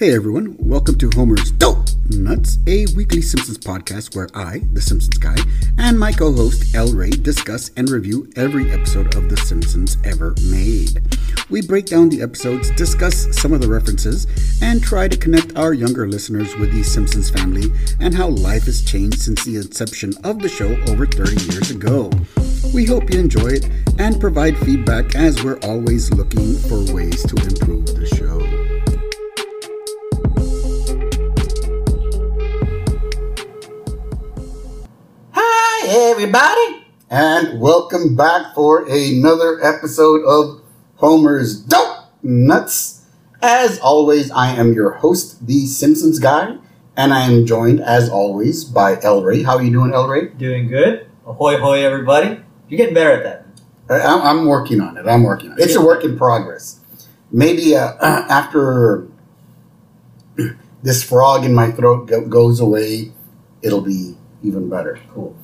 Hey everyone, welcome to Homer's Dope Nuts, a weekly Simpsons podcast where I, the Simpsons guy, and my co host El Ray discuss and review every episode of The Simpsons ever made. We break down the episodes, discuss some of the references, and try to connect our younger listeners with the Simpsons family and how life has changed since the inception of the show over 30 years ago. We hope you enjoy it and provide feedback as we're always looking for ways to improve the show. Everybody, and welcome back for another episode of Homer's Dope Nuts. As always, I am your host, the Simpsons guy, and I am joined, as always, by El Ray. How are you doing, El Ray? Doing good. Ahoy, hoy, everybody. You're getting better at that. I- I'm I'm working on it. I'm working on it. It's a work in progress. Maybe uh, after this frog in my throat go- goes away, it'll be even better. Cool.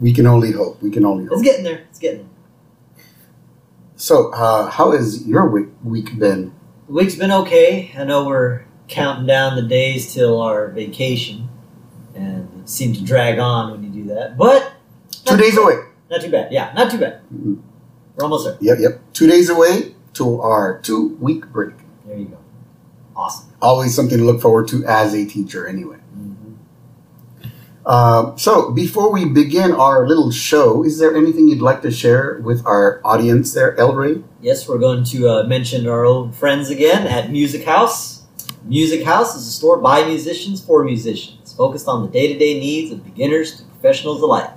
We can only hope. We can only hope. It's getting there. It's getting there. So, uh, how has your week, week been? The week's been okay. I know we're counting down the days till our vacation, and it seems to drag on when you do that. But Two days too- away. Not too bad. Yeah, not too bad. Mhm. We're almost there. Yep, yep. Two days away to our two week break. There you go. Awesome. Always something to look forward to as a teacher, anyway. Uh, so, before we begin our little show, is there anything you'd like to share with our audience there, El Ray? Yes, we're going to uh, mention our old friends again at Musikhaus. Music House is a store by musicians for musicians, focused on the day to day needs of beginners to professionals alike.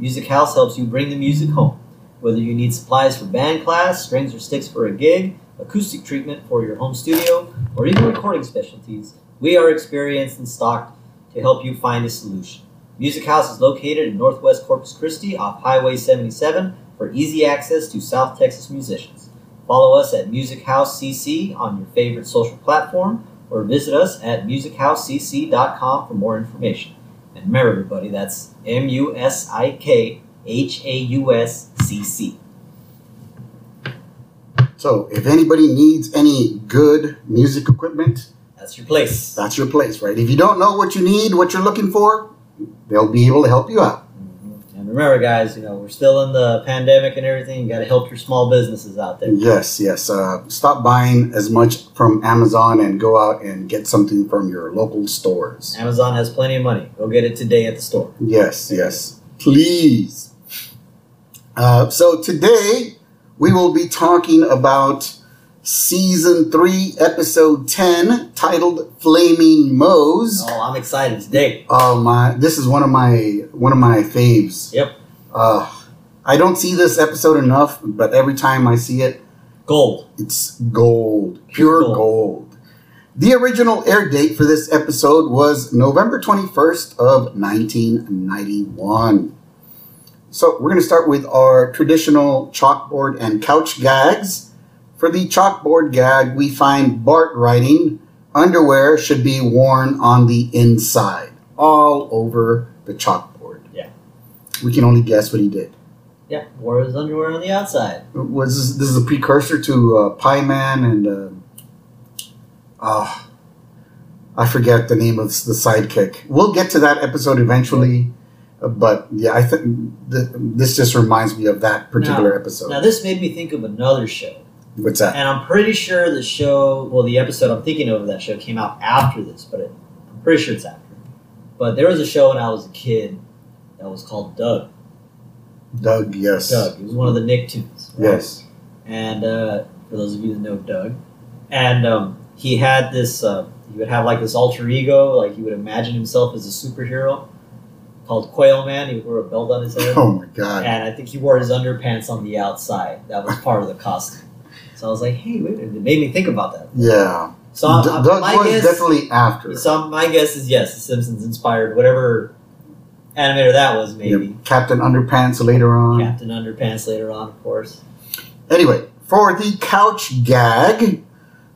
Musikhaus helps you bring the music home. Whether you need supplies for band class, strings or sticks for a gig, acoustic treatment for your home studio, or even recording specialties, we are experienced and stocked to help you find a solution. Musikhaus is located in Northwest Corpus Christi off Highway 77 for easy access to South Texas musicians. Follow us at Musikhaus CC on your favorite social platform or visit us at musikhauscc.com for more information. And remember, everybody, that's M U S I K H A U S C C. So, if anybody needs any good music equipment, That's your place. that's your place, right? If you don't know what you need, what you're looking for, they'll be able to help you out. Mhm. And remember, guys, you know, we're still in the pandemic and everything. You got to help your small businesses out there. Yes, yes. Uh, stop buying as much from Amazon and go out and get something from your local stores. Amazon has plenty of money. Go get it today at the store. Yes, yes. Please. Uh, so today we will be talking about season three, episode 10, titled Flaming Moe's. Oh, I'm excited today. Oh my! This is one of my one of my faves. Yep. Uh, I don't see this episode enough, but every time I see it, Gold. it's gold, pure Gold. gold. The original air date for this episode was November 21st of 1991. So we're going to start with our traditional chalkboard and couch gags. For the chalkboard gag, we find Bart writing, underwear should be worn on the inside, all over the chalkboard. Yeah. We can only guess what he did. Yeah, wore his underwear on the outside. was this, this is a precursor to uh, Pie Man and uh, uh, I forget the name of the sidekick. We'll get to that episode eventually, uh, but yeah, I think th- this just reminds me of that particular episode. Now, this made me think of another show. What's that? And I'm pretty sure the show, well, the episode I'm thinking of that show came out after this, but it, I'm pretty sure it's after. But there was a show when I was a kid that was called Doug. Doug, yes, Doug. It was one of the Nicktoons. right? yes, And uh, for those of you that know Doug, and um, he had this, uh, he would have like this alter ego, like he would imagine himself as a superhero called Quail Man. He wore a belt on his head. Oh my god! And I think he wore his underpants on the outside. That was part of the costume. So I was like, hey, wait, it made me think about that. Yeah, So D- I'm- my was guess, definitely after. So my guess is yes, The Simpsons inspired whatever animator that was, maybe. Yep, Captain Underpants later on. Captain Underpants later on, of course. Anyway, for the couch gag,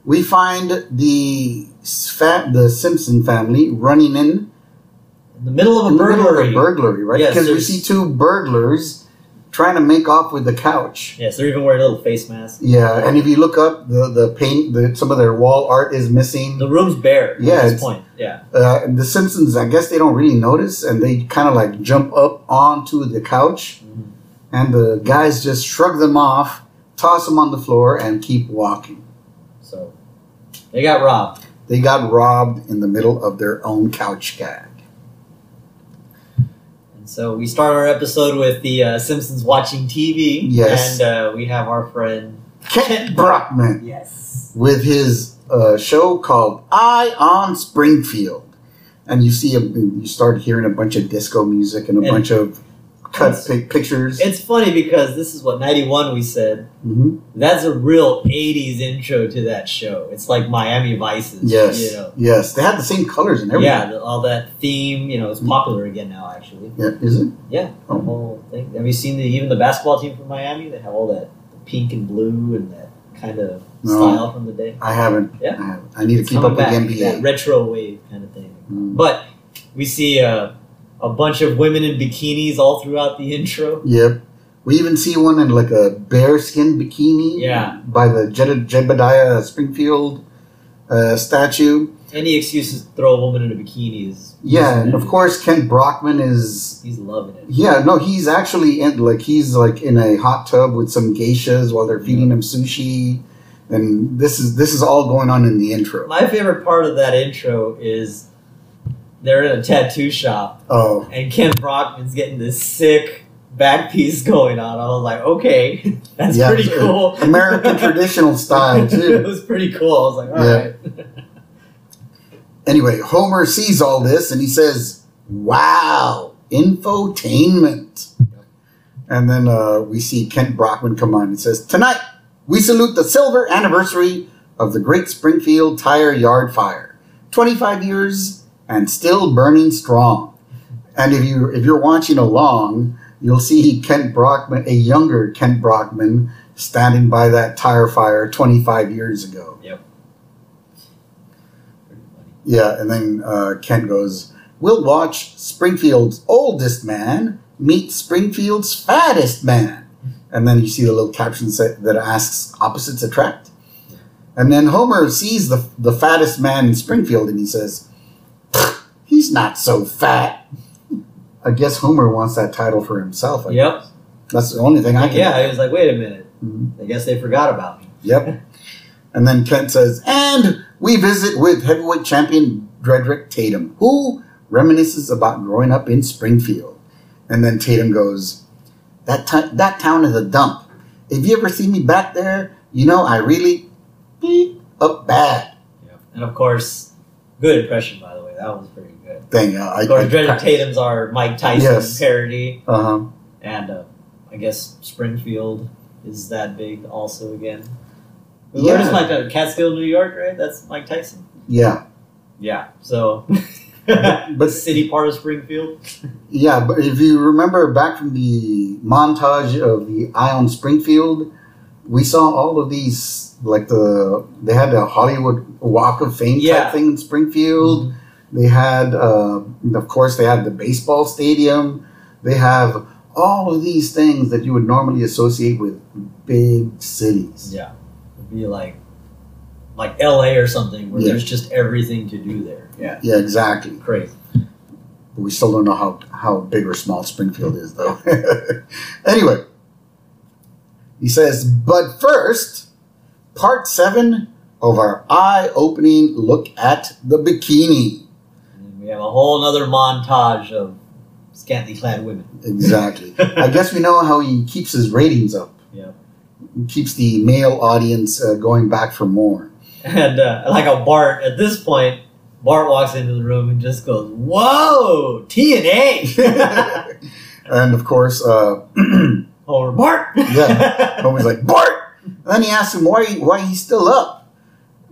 we find the fa- the Simpson family running in In the middle of a middle of burglary. a burglary, right? Yes, Because we see two burglars trying to make off with the couch. Yes, they're even wearing little face masks. Yeah, and if you look up the the paint, the, some of their wall art is missing. The room's bare Yeah, at this point. Yeah. Uh, the Simpsons, I guess they don't really notice, and they kind of like jump up onto the couch, Mhm. and the guys just shrug them off, toss them on the floor, and keep walking. So they got robbed. They got robbed in the middle of their own couch gag. And so we start our episode with the uh, Simpsons watching TV. Yes. And uh, we have our friend. Kent Brockman Yes. with his uh, show called Eye on Springfield, and you see a, you start hearing a bunch of disco music and a And- bunch of cut It's- pic- pictures. It's funny because this is what 91 we said. hmm That's a real 80s intro to that show. It's like Miami Vices. Yes, You know. yes, they had the same colors and everything. Yeah, all that theme, you know, it's popular again now, actually. Yeah, is it? Yeah, the whole thing. Have you seen the even the basketball team from Miami? They have all that pink and blue and that kind of No. style from the day. I haven't. Yeah. I, haven't. I need to keep up back, with the that NBA. retro wave kind of thing. Mm. But we see uh, a bunch of women in bikinis all throughout the intro. Yep. We even see one in like a bearskin bikini. Yeah. By the Jed- Jebediah Springfield uh, statue. Any excuse to throw a woman in a bikini is Yeah, and of course Kent Brockman is. he's loving it. Yeah, no, he's actually in like he's like in a hot tub with some geishas while they're feeding him sushi, and this is this is all going on in the intro. My favorite part of that intro is they're in a tattoo shop Oh, and Kent Brockman's getting this sick back piece going on. I was like, okay, that's Yeah, pretty cool. American traditional style too. it was pretty cool. I was like, all Yeah. right. Anyway, Homer sees all this and he says, "Wow, infotainment." And then uh, we see Kent Brockman come on and says, "Tonight we salute the silver anniversary of the Great Springfield Tire Yard Fire. 25 years and still burning strong." And if you if you're watching along, you'll see Kent Brockman, a younger Kent Brockman, standing by that tire fire 25 years ago. Funny. Yeah, and then uh, Kent goes, We'll watch Springfield's oldest man meet Springfield's fattest man. And then you see the little caption set that asks, Opposites attract? And then Homer sees the, the fattest man in Springfield and he says, Not so fat. I guess Homer wants that title for himself. I Yep. guess. That's the only thing I can Yeah, he was like, wait a minute. Mhm. I guess they forgot about me. Yep. And then Kent says, and we visit with heavyweight champion Drederick Tatum, who reminisces about growing up in Springfield. And then Tatum goes, that, ti- that town is a dump. If you ever see me back there, you know I really beat up bad. Yep. And of course, good impression, by the way. That was pretty. Thing. I, course, I, Tatum's our Mike Tyson Yes. parody. uh-huh. And uh, I guess Springfield is that big also again. Yeah. Where does Mike Tyson? Catskill, New York, right? That's Mike Tyson? Yeah. Yeah. So, But- but city part of Springfield. Yeah, but if you remember back from the montage of the Eye on Springfield, we saw all of these like the they had the Hollywood Walk of Fame Yeah. type thing in Springfield. They had, uh, of course, they had the baseball stadium. They have all of these things that you would normally associate with big cities. Yeah. It'd be like like LA or something where Yeah. there's just everything to do there. Yeah. Yeah, exactly. Crazy. But we still don't know how, how big or small Springfield is, though. anyway, he says, but first, part seven of our eye opening look at the bikini. And we have a whole other montage of scantily clad women. Exactly. I guess we know how he keeps his ratings up. Yeah. He keeps the male audience uh, going back for more. And uh, like a Bart, at this point, Bart walks into the room and just goes, Whoa, TNA! and of course, uh, Homer, Bart! Yeah. Homer's like, Bart! And then he asks him why, why he's still up.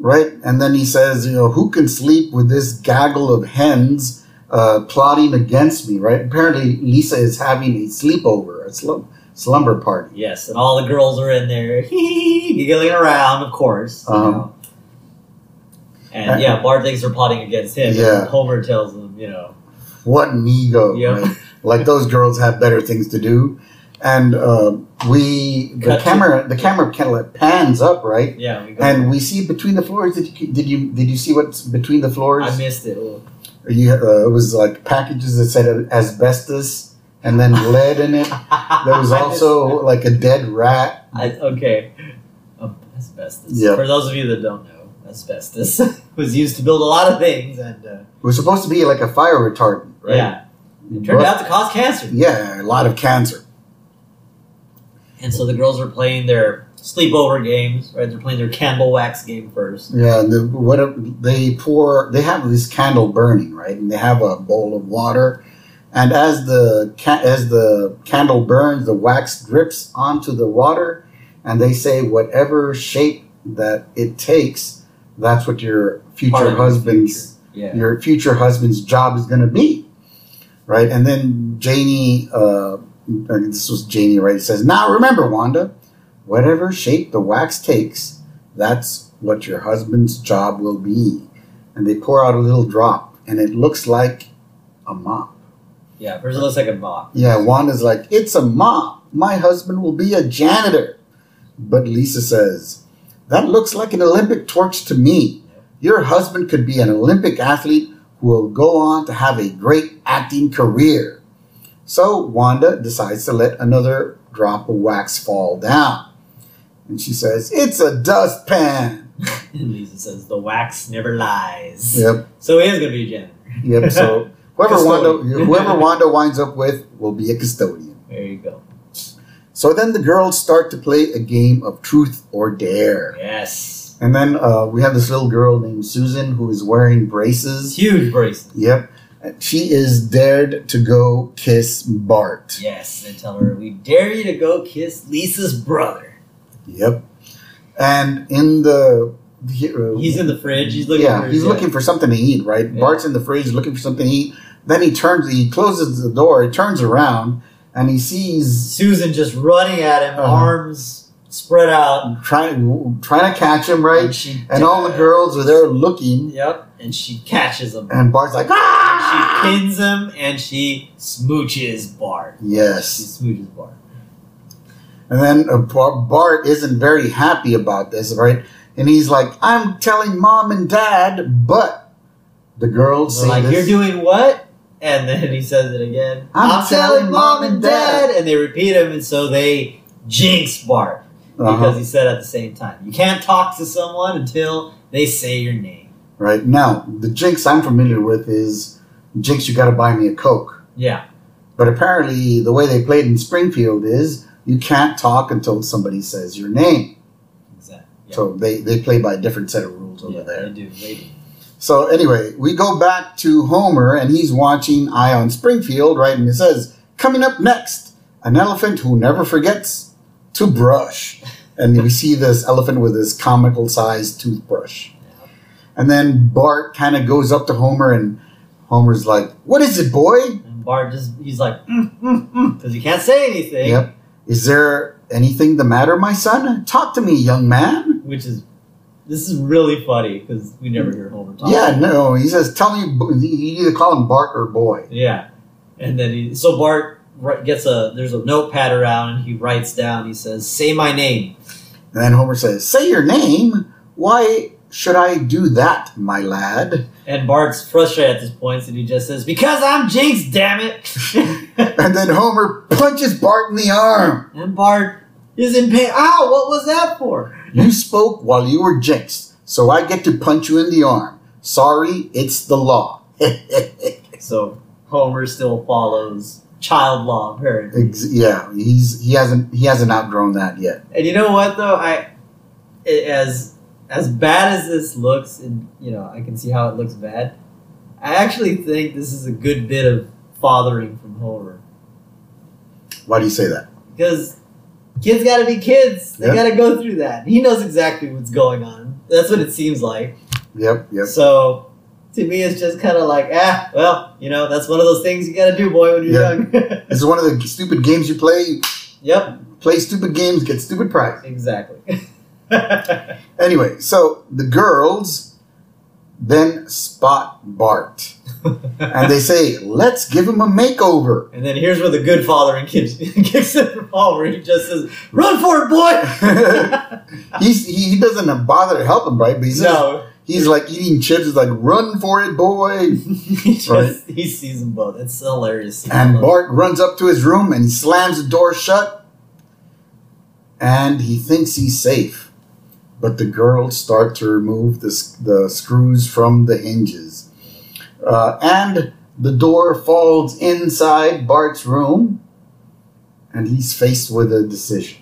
Right? And then he says, you know, who can sleep with this gaggle of hens uh, plotting against me, right? Apparently, Lisa is having a sleepover, a slum- slumber party. yes, and all the girls are in there, giggling around, of course. you Um, know. And yeah, Bart thinks they're plotting against him. Yeah. And Homer tells them, you know, What an ego. Yeah. right? Like those girls have better things to do. And uh, we the Cut to- camera the camera kind of pans up, right? Yeah, we. And we see between the floors. Did you did you did you see what's between the floors? I missed it. Oh. you, uh, it was like packages that said asbestos and then lead in it. There was also like a dead rat. I, okay. Um, asbestos. Yep. For those of you that don't know, asbestos was used to build a lot of things, and uh, It was supposed to be like a fire retardant, right? yeah, it turned But- out to cause cancer. Yeah, a lot of cancer. And so the girls are playing their sleepover games, right? They're playing their candle wax game first. Yeah, the, what they pour, they have this candle burning, right? And they have a bowl of water, and as the as the candle burns, the wax drips onto the water, and they say whatever shape that it takes, that's what your future husband's Yeah. your future husband's job is going to be, right? And then Janie, uh, this was Janie, right? Says, "Now remember, Wanda, whatever shape the wax takes, that's what your husband's job will be." And they pour out a little drop, and it looks like a mop. Yeah, first it looks like a mop. Yeah, Wanda's like, "It's a mop. My husband will be a janitor," but Lisa says, "That looks like an Olympic torch to me." Your husband could be an Olympic athlete who will go on to have a great acting career. So Wanda decides to let another drop of wax fall down. And she says, It's a dustpan. And Lisa says, the wax never lies. Yep, So he is going to be a janitor. yep. So whoever Wanda, whoever Wanda winds up with will be a custodian. There you go. So then the girls start to play a game of truth or dare. Yes. And then uh, we have this little girl named Susan who is wearing braces. Huge braces. Yep. She is dared to go kiss Bart. Yes. They tell her, we dare you to go kiss Lisa's brother. Yep. And in the. he- uh, He's in the fridge. He's looking yeah, for he's looking for something to eat, right? Yeah. Bart's in the fridge looking for something to eat. Then he turns, he closes the door, he turns around, and he sees Susan just running at him, Uh-huh. arms spread out. and trying trying to catch him, And, right? she, And all the girls are there looking, Yep. And she catches him. and Bart's like, She ah! pins him and she smooches Bart. Yes, she smooches Bart. And then uh, Bart isn't very happy about this, right? And he's like, I'm telling mom and dad, but the girls like, this. you're doing what? And then he says it again. I'm telling mom and dad." And they repeat him, and so they jinx Bart Uh-huh. because he said at the same time, you can't talk to someone until they say your name. Right now, the jinx I'm familiar with is jinx. You got to buy me a coke. Yeah, But apparently, the way they played in Springfield is you can't talk until somebody says your name. exactly. Yeah. So they they play by a different set of rules over yeah, there. They do. They do. So anyway, we go back to Homer, and he's watching Eye on Springfield, right? And he says, "Coming up next, an elephant who never forgets to brush." And we see this elephant with his comical-sized toothbrush. And then Bart kind of goes up to Homer, and Homer's like, "What is it, boy?" And Bart just, he's like, mm, mm, mm, because he can't say anything. Yep. Is there anything the matter, my son? Talk to me, young man. Which is, this is really funny because we never hear Homer talk. Yeah, no. He says, "Tell me." You either call him Bart or boy. Yeah. And then he, so Bart gets a, there's a notepad around and he writes down, he says, say my name. And then Homer says, Say your name. Why should I do that, my lad? And Bart's frustrated at this point and he just says, because I'm Jinx, damn it. And then Homer punches Bart in the arm. and Bart is in pain. Ow, what was that for? You spoke while you were jinxed, so I get to punch you in the arm. Sorry, it's the law. So Homer still follows child law apparently. Ex- yeah, he's he hasn't he hasn't outgrown that yet. And you know what though? I it, as as bad as this looks, and you know, I can see how it looks bad. I actually think this is a good bit of fathering from Homer Why do you say that? because kids got to be kids. They Yeah. got to go through that. He knows exactly what's going on. That's what it seems like. Yep, yep. So to me, it's just kind of like, ah, well, you know, that's one of those things you got to do, boy, when you're Yeah. young. This is one of the stupid games you play. yep, Play stupid games, get stupid prize. exactly. Anyway, so the girls then spot Bart. and they say, let's give him a makeover. And then here's where the good father and kicks, kicks in where he just says, "Run for it, boy!" He's, he, he doesn't bother to help him, right? But he's, no, he's like eating chips. He's like, run for it, boy. he just Right. he sees them both. It's hilarious. And. Bart runs up to his room and he slams the door shut. And he thinks he's safe. But the girls start to remove the, the screws from the hinges. Uh, and the door falls inside Bart's room. And he's faced with a decision.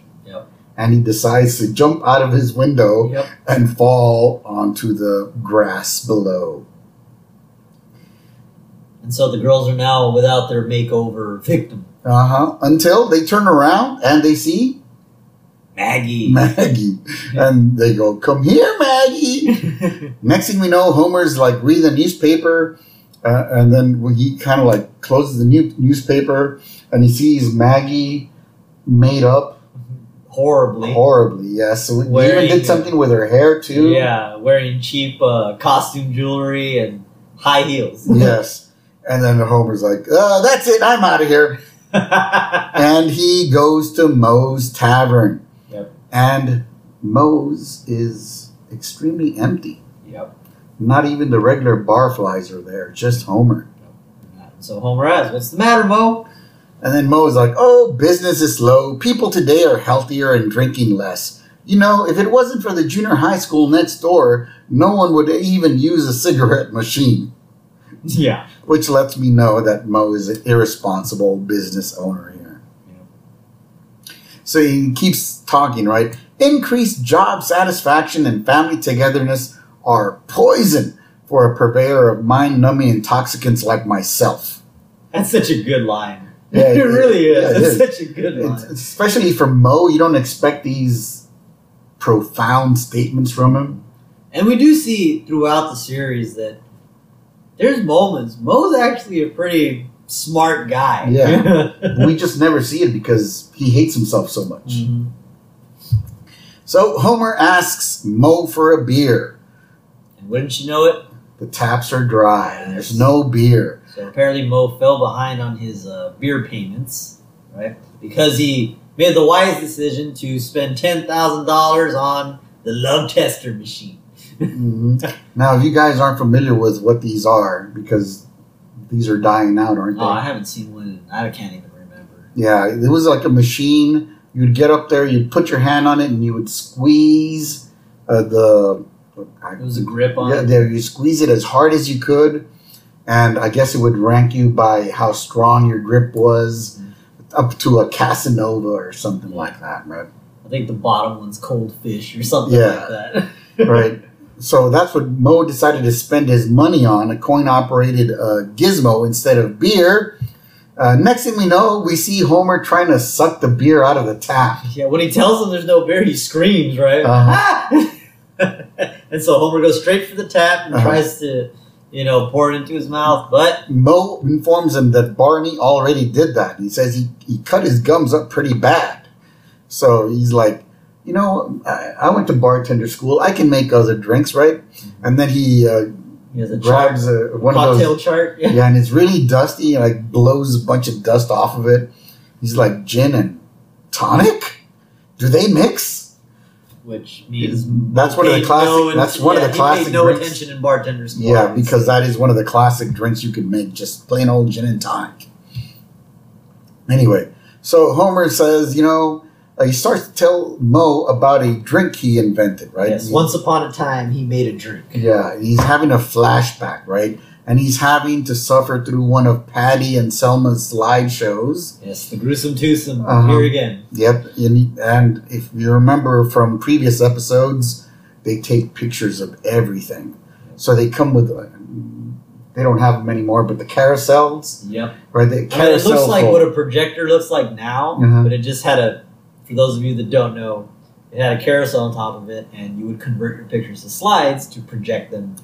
And he decides to jump out of his window Yep. and fall onto the grass below. And so the girls are now without their makeover victim, Uh huh. Until they turn around and they see Maggie. Maggie. And they go, Come here, Maggie. Next thing we know, Homer's like reading the newspaper. Uh, and then he kind of like closes the new- newspaper and he sees Maggie made up Horribly. horribly. Yes. So he Wearing- even did something with her hair too. Yeah, wearing cheap uh, costume jewelry and high heels. Yes. And then Homer's like, uh, That's it. I'm out of here. and he goes to Moe's Tavern. Yep. And Moe's is extremely empty. yep. Not even the regular barflies are there, just Homer. So Homer asks, "What's the matter, Moe?" And then Moe's like, oh, business is slow. People today are healthier and drinking less. You know, if it wasn't for the junior high school next door, no one would even use a cigarette machine. Yeah. Which lets me know that Moe is an irresponsible business owner here. So he keeps talking, right? Increased job satisfaction and family togetherness are poison for a purveyor of mind numbing intoxicants like myself. That's such a good line. Yeah, it, it- really is. yeah, it it's is. such a good It's, line. especially from Moe, you don't expect these profound statements from him. And we do see throughout the series that there's moments. Moe's actually a pretty smart guy. Yeah. we just never see it because he hates himself so much. Mhm. So Homer asks Moe for a beer. And wouldn't you know it? The taps are dry and there's no beer. So apparently Moe fell behind on his uh, beer payments, right? Because he made the wise decision to spend ten thousand dollars on the love tester machine. Mhm. Now, if you guys aren't familiar with what these are, because these are dying out, aren't they? Oh, I haven't seen one. I can't even remember. Yeah, it was like a machine. You'd get up there, you'd put your hand on it, and you would squeeze uh, the. It was a grip on. Yeah, there you squeeze it as hard as you could, and I guess it would rank you by how strong your grip was, up to a Casanova or something like that, right? I think the bottom one's cold fish or something Yeah. like that. right. So that's what Moe decided to spend his money on a coin operated uh, gizmo instead of beer. Uh, next thing we know, we see Homer trying to suck the beer out of the tap. Yeah, when he tells him there's no beer, he screams, right? Uh-huh. and so Homer goes straight for the tap and Uh-huh. tries to, you know, pour it into his mouth, but Moe informs him that Barney already did that. He says he, he cut his gums up pretty bad. So he's like, you know, I, I went to bartender school. I can make other drinks, right? And then he uh, he a grabs chart, a, one of cocktail those. chart. Yeah. Yeah, and it's really dusty and like blows a bunch of dust off of it. He's like, gin and tonic? Do they mix? Which means That's one of the classic- that's one of the he classic no drinks. attention in bartenders. Yeah, because that is one of the classic drinks you can make, just plain old gin and tonic. Anyway, so Homer says, you know, uh, he starts to tell Moe about a drink he invented, right? yes. Once upon a time, he made a drink. Yeah, he's having a flashback, right? And he's having to suffer through one of Patty and Selma's live shows. Yes, the gruesome twosome Uh-huh. here again. Yep, and, and if you remember from previous episodes, they take pictures of everything. So they come with, uh, they don't have them anymore, but the carousels, Yep. right? The I mean, it looks like full. what a projector looks like now, Uh-huh. but it just had a. For those of you that don't know, it had a carousel on top of it, and you would convert your pictures to slides to project them.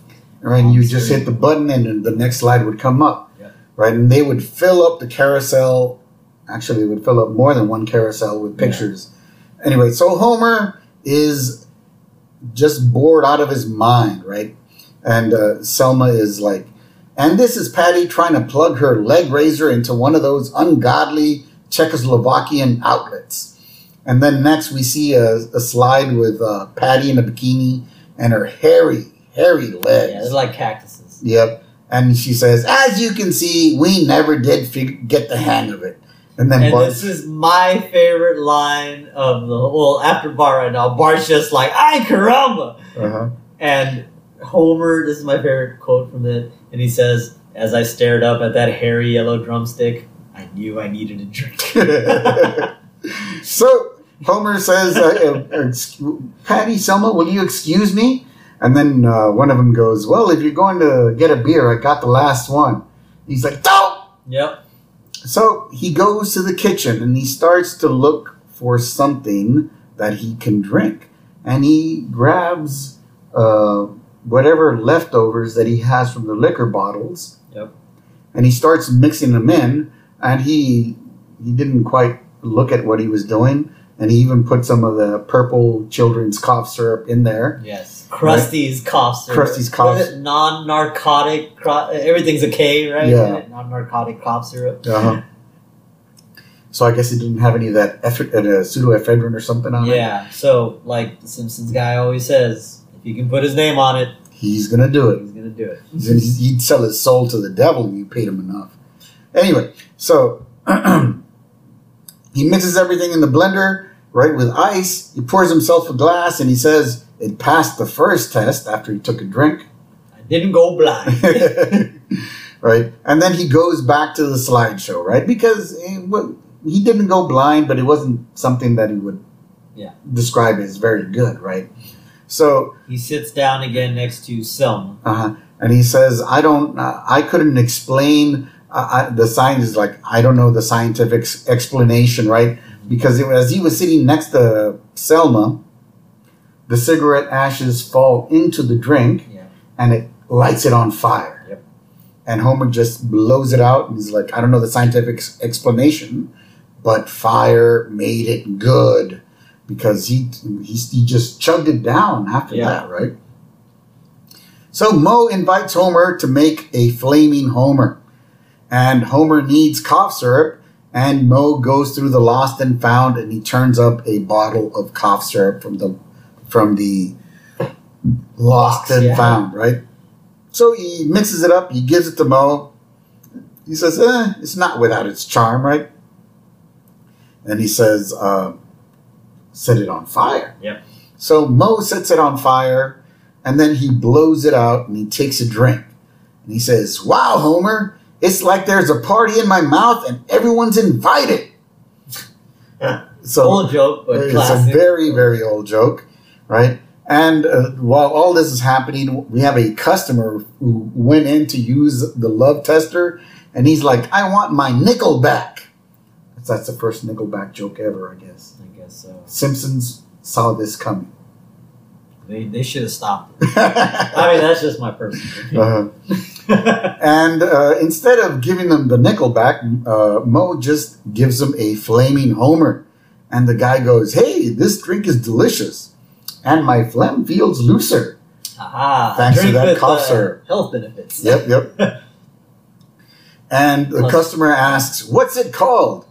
Right? And you just hit the button, and then the next slide would come up, Yep. right? And they would fill up the carousel. Actually, they would fill up more than one carousel with Yeah. pictures. Anyway, so Homer is just bored out of his mind, right? And uh, Selma is like, and this is Patty trying to plug her leg razor into one of those ungodly Czechoslovakian outlets. And then next we see a, a slide with uh, Patty in a bikini and her hairy, hairy legs. Yeah, they're like cactuses. Yep. And she says, as you can see, we never did fig- get the hang of it. And then And Bart, this is my favorite line of the well after Bart right now. Bart's just like, "Ay caramba!" uh-huh. And Homer, this is my favorite quote from it, and he says, "As I stared up at that hairy yellow drumstick, I knew I needed a drink." so Homer says, uh, uh, ex- Patty, Selma, will you excuse me? And then uh, one of them goes, Well, if you're going to get a beer, I got the last one. He's like, Don't! yep. So he goes to the kitchen and he starts to look for something that he can drink. And he grabs uh, whatever leftovers that he has from the liquor bottles. Yep. And he starts mixing them in. And he he didn't quite look at what he was doing. And he even put some of the purple children's cough syrup in there. Yes. Krusty's cough syrup. Krusty's cough- What is? Non-narcotic. Cro- everything's okay, right? Yeah. Non-narcotic cough syrup. Uh-huh. So I guess he didn't have any of that effort, uh, pseudoephedrine or something on it. Yeah. So, like the Simpsons guy always says, if you can put his name on it, He's gonna do it. he's gonna do it. He'd sell his soul to the devil if you paid him enough. Anyway, so he mixes everything in the blender, right, with ice. He pours himself a glass and he says it passed the first test after he took a drink. I didn't go blind. right? And then he goes back to the slideshow, right? Because eh, well, he didn't go blind, but it wasn't something that he would Yeah. describe as very good, right? So he sits down again next to Selma. Uh-huh. And he says, I don't, uh, I couldn't explain. Uh, I, the science is like, I don't know the scientific explanation, right? Because it, as he was sitting next to Selma, the cigarette ashes fall into the drink Yeah. and it lights it on fire. Yep. And Homer just blows it out and he's like, I don't know the scientific explanation, but fire made it good because he, he, he just chugged it down after Yeah. that, right? So Moe invites Homer to make a flaming Homer. And Homer needs cough syrup, and Moe goes through the lost and found, and he turns up a bottle of cough syrup from the from the lost Box, and yeah. found, right? So he mixes it up, he gives it to Moe. He says, eh, it's not without its charm, right? And he says, uh, set it on fire. Yep. So Moe sets it on fire, and then he blows it out and he takes a drink. And he says, Wow, Homer, it's like there's a party in my mouth and everyone's invited. so Old joke, but it's classic. a very, very old joke, right? And uh, while all this is happening, we have a customer who went in to use the love tester, and he's like, I want my nickel back. That's, the first Nickelback joke ever, I guess. I guess so. Simpsons saw this coming. They, they should have stopped it. I mean, that's just my personal Uh-huh. opinion. And uh, instead of giving them the nickel back, uh, Moe just gives them a flaming Homer. And the guy goes, Hey, this drink is delicious. And my phlegm feels looser. Aha. Thanks to that with, cough uh, syrup. Health benefits. Yep, yep. and the Plus- customer asks, What's it called?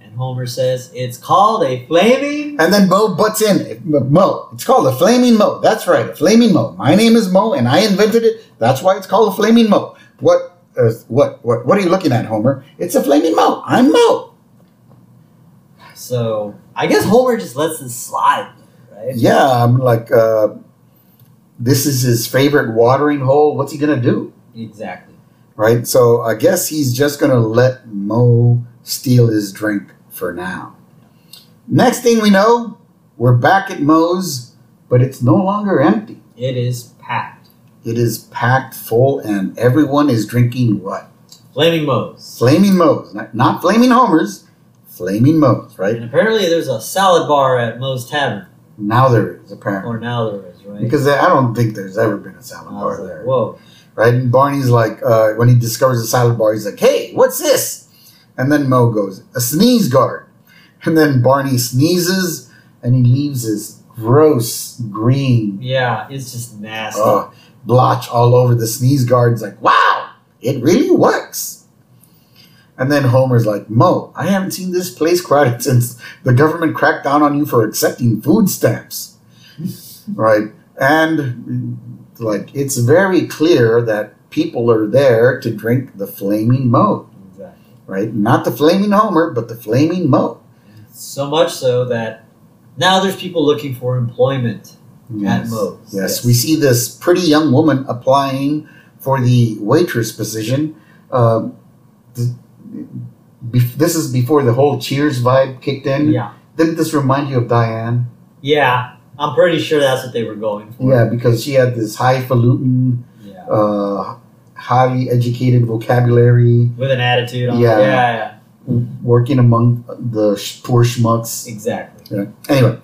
And Homer says, it's called a flaming. And then Moe butts in. Moe. It's called a flaming Moe. That's right, a flaming Moe. My name is Moe, and I invented it. That's why it's called a flaming Moe. What? Uh, what? What? What are you looking at, Homer? It's a flaming Moe. I'm Moe. So I guess Homer just lets this slide, right? Yeah, I'm like, uh, this is his favorite watering hole. What's he gonna do? Exactly. Right. So I guess he's just gonna let Moe steal his drink for now. Next thing we know, we're back at Moe's, but it's no longer empty. It is packed. It is packed full, and everyone is drinking what? Flaming Moe's. Flaming Moe's. Not, not Flaming Homers, Flaming Moe's, right? And apparently there's a salad bar at Moe's Tavern. Now there is, apparently. Or now there is, right? Because I don't think there's ever been a salad bar like, there. whoa. Right? And Barney's like, uh, when he discovers the salad bar, he's like, hey, what's this? And then Moe goes, a sneeze guard. And then Barney sneezes, and he leaves his gross green Yeah, it's just nasty. Oh, blotch all over the sneeze guard. It's like, wow, it really works. And then Homer's like, Moe, I haven't seen this place crowded since the government cracked down on you for accepting food stamps. right? And like it's very clear that people are there to drink the flaming Moe, Exactly. right? Not the flaming Homer, but the flaming Moe. So much so that now there's people looking for employment at Moe's. Yes, we see this pretty young woman applying for the waitress position. Uh, th- bef- this is before the whole Cheers vibe kicked in. Yeah. Didn't this remind you of Diane? Yeah. I'm pretty sure that's what they were going for. Yeah, because she had this highfalutin, Yeah. uh, highly educated vocabulary, With an attitude on Yeah. Yeah, yeah. working among the sh- poor schmucks. Exactly. Yeah. Anyway,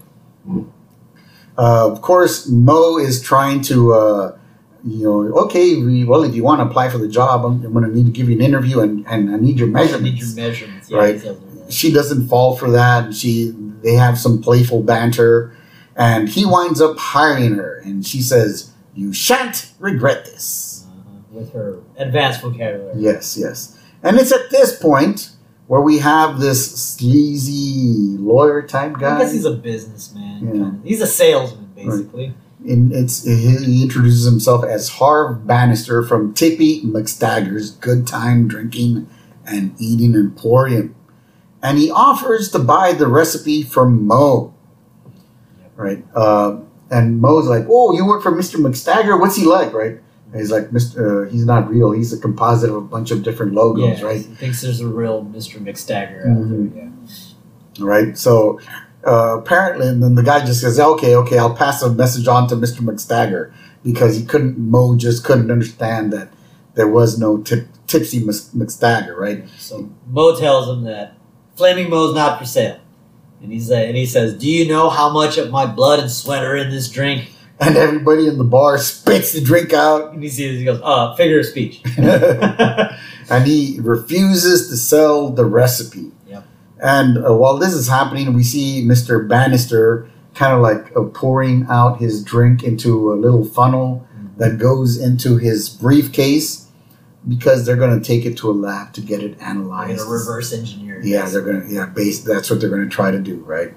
uh, of course, Moe is trying to, uh, you know, okay, we, well, if you want to apply for the job, I'm, I'm going to need to give you an interview and, and I need your I need measurements. your measurements. Yeah, Right. tells. She doesn't fall for that. She, they have some playful banter, and he winds up hiring her, and she says, "You shan't regret this." Uh-huh. With her advanced vocabulary. Yes, yes. And it's at this point where we have this sleazy lawyer type guy. I guess he's a businessman. Yeah. Kind of. He's a salesman, basically. In it's he introduces himself as Harv Bannister from Tippy McStagger's Good Time Drinking and Eating Emporium, and he offers to buy the recipe from Moe. Right, uh, and Moe's like, "Oh, you work for Mister McStagger? What's he like?" Right, and he's like, "Mister, uh, he's not real. He's a composite of a bunch of different logos." Yeah, Right, He thinks there's a real Mr. McStagger Mhm. out there. Yeah. right? So uh, apparently, and then the guy just says, "Okay, okay, I'll pass the message on to Mister McStagger," because he couldn't. Moe just couldn't understand that there was no tip, tipsy Mc- McStagger, right? So Moe tells him that Flaming Moe's not for sale. And he's uh, and he says, Do you know how much of my blood and sweat are in this drink? And everybody in the bar spits the drink out, And he sees he goes, uh, figure of speech. and he refuses to sell the recipe. And uh, while this is happening, we see Mister Bannister kind of like uh, pouring out his drink into a little funnel that goes into his briefcase because they're going to take it to a lab to get it analyzed. reverse engineer. Yeah, they're going to yeah, base that's what they're going to try to do, right?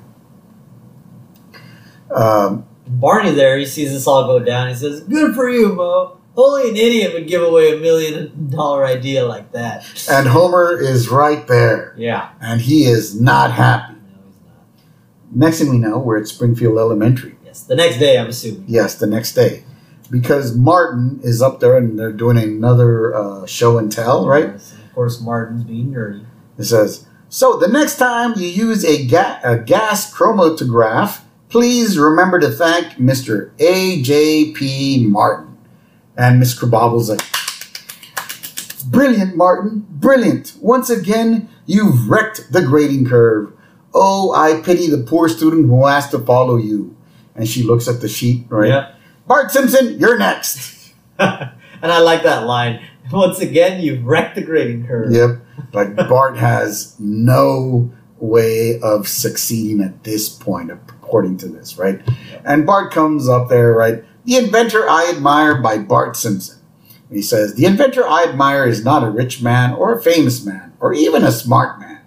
Um, Barney there, he sees this all go down. He says, Good for you, Moe. Only an idiot would give away a million dollar idea like that. and Homer is right there, yeah. and he is not happy. No, he's not. Next thing we know, we're at Springfield Elementary. Yes. The next day, I'm assuming. Yes, the next day. Because Martin is up there and they're doing another uh, show and tell, right? Yes, and of course, Martin's being nerdy. It says, So the next time you use a, ga- a gas chromatograph, please remember to thank Mr. A.J.P. Martin. And Miss Krabappel's like, Brilliant, Martin, brilliant. Once again, you've wrecked the grading curve. Oh, I pity the poor student who has to follow you. And she looks at the sheet, right? Yep. Bart Simpson, you're next. and I like that line. Once again, you've wrecked the grading curve. Yep. Like Bart has no way of succeeding at this point, according to this, right? And Bart comes up there, right? The inventor I admire by Bart Simpson. And he says, The inventor I admire is not a rich man or a famous man or even a smart man.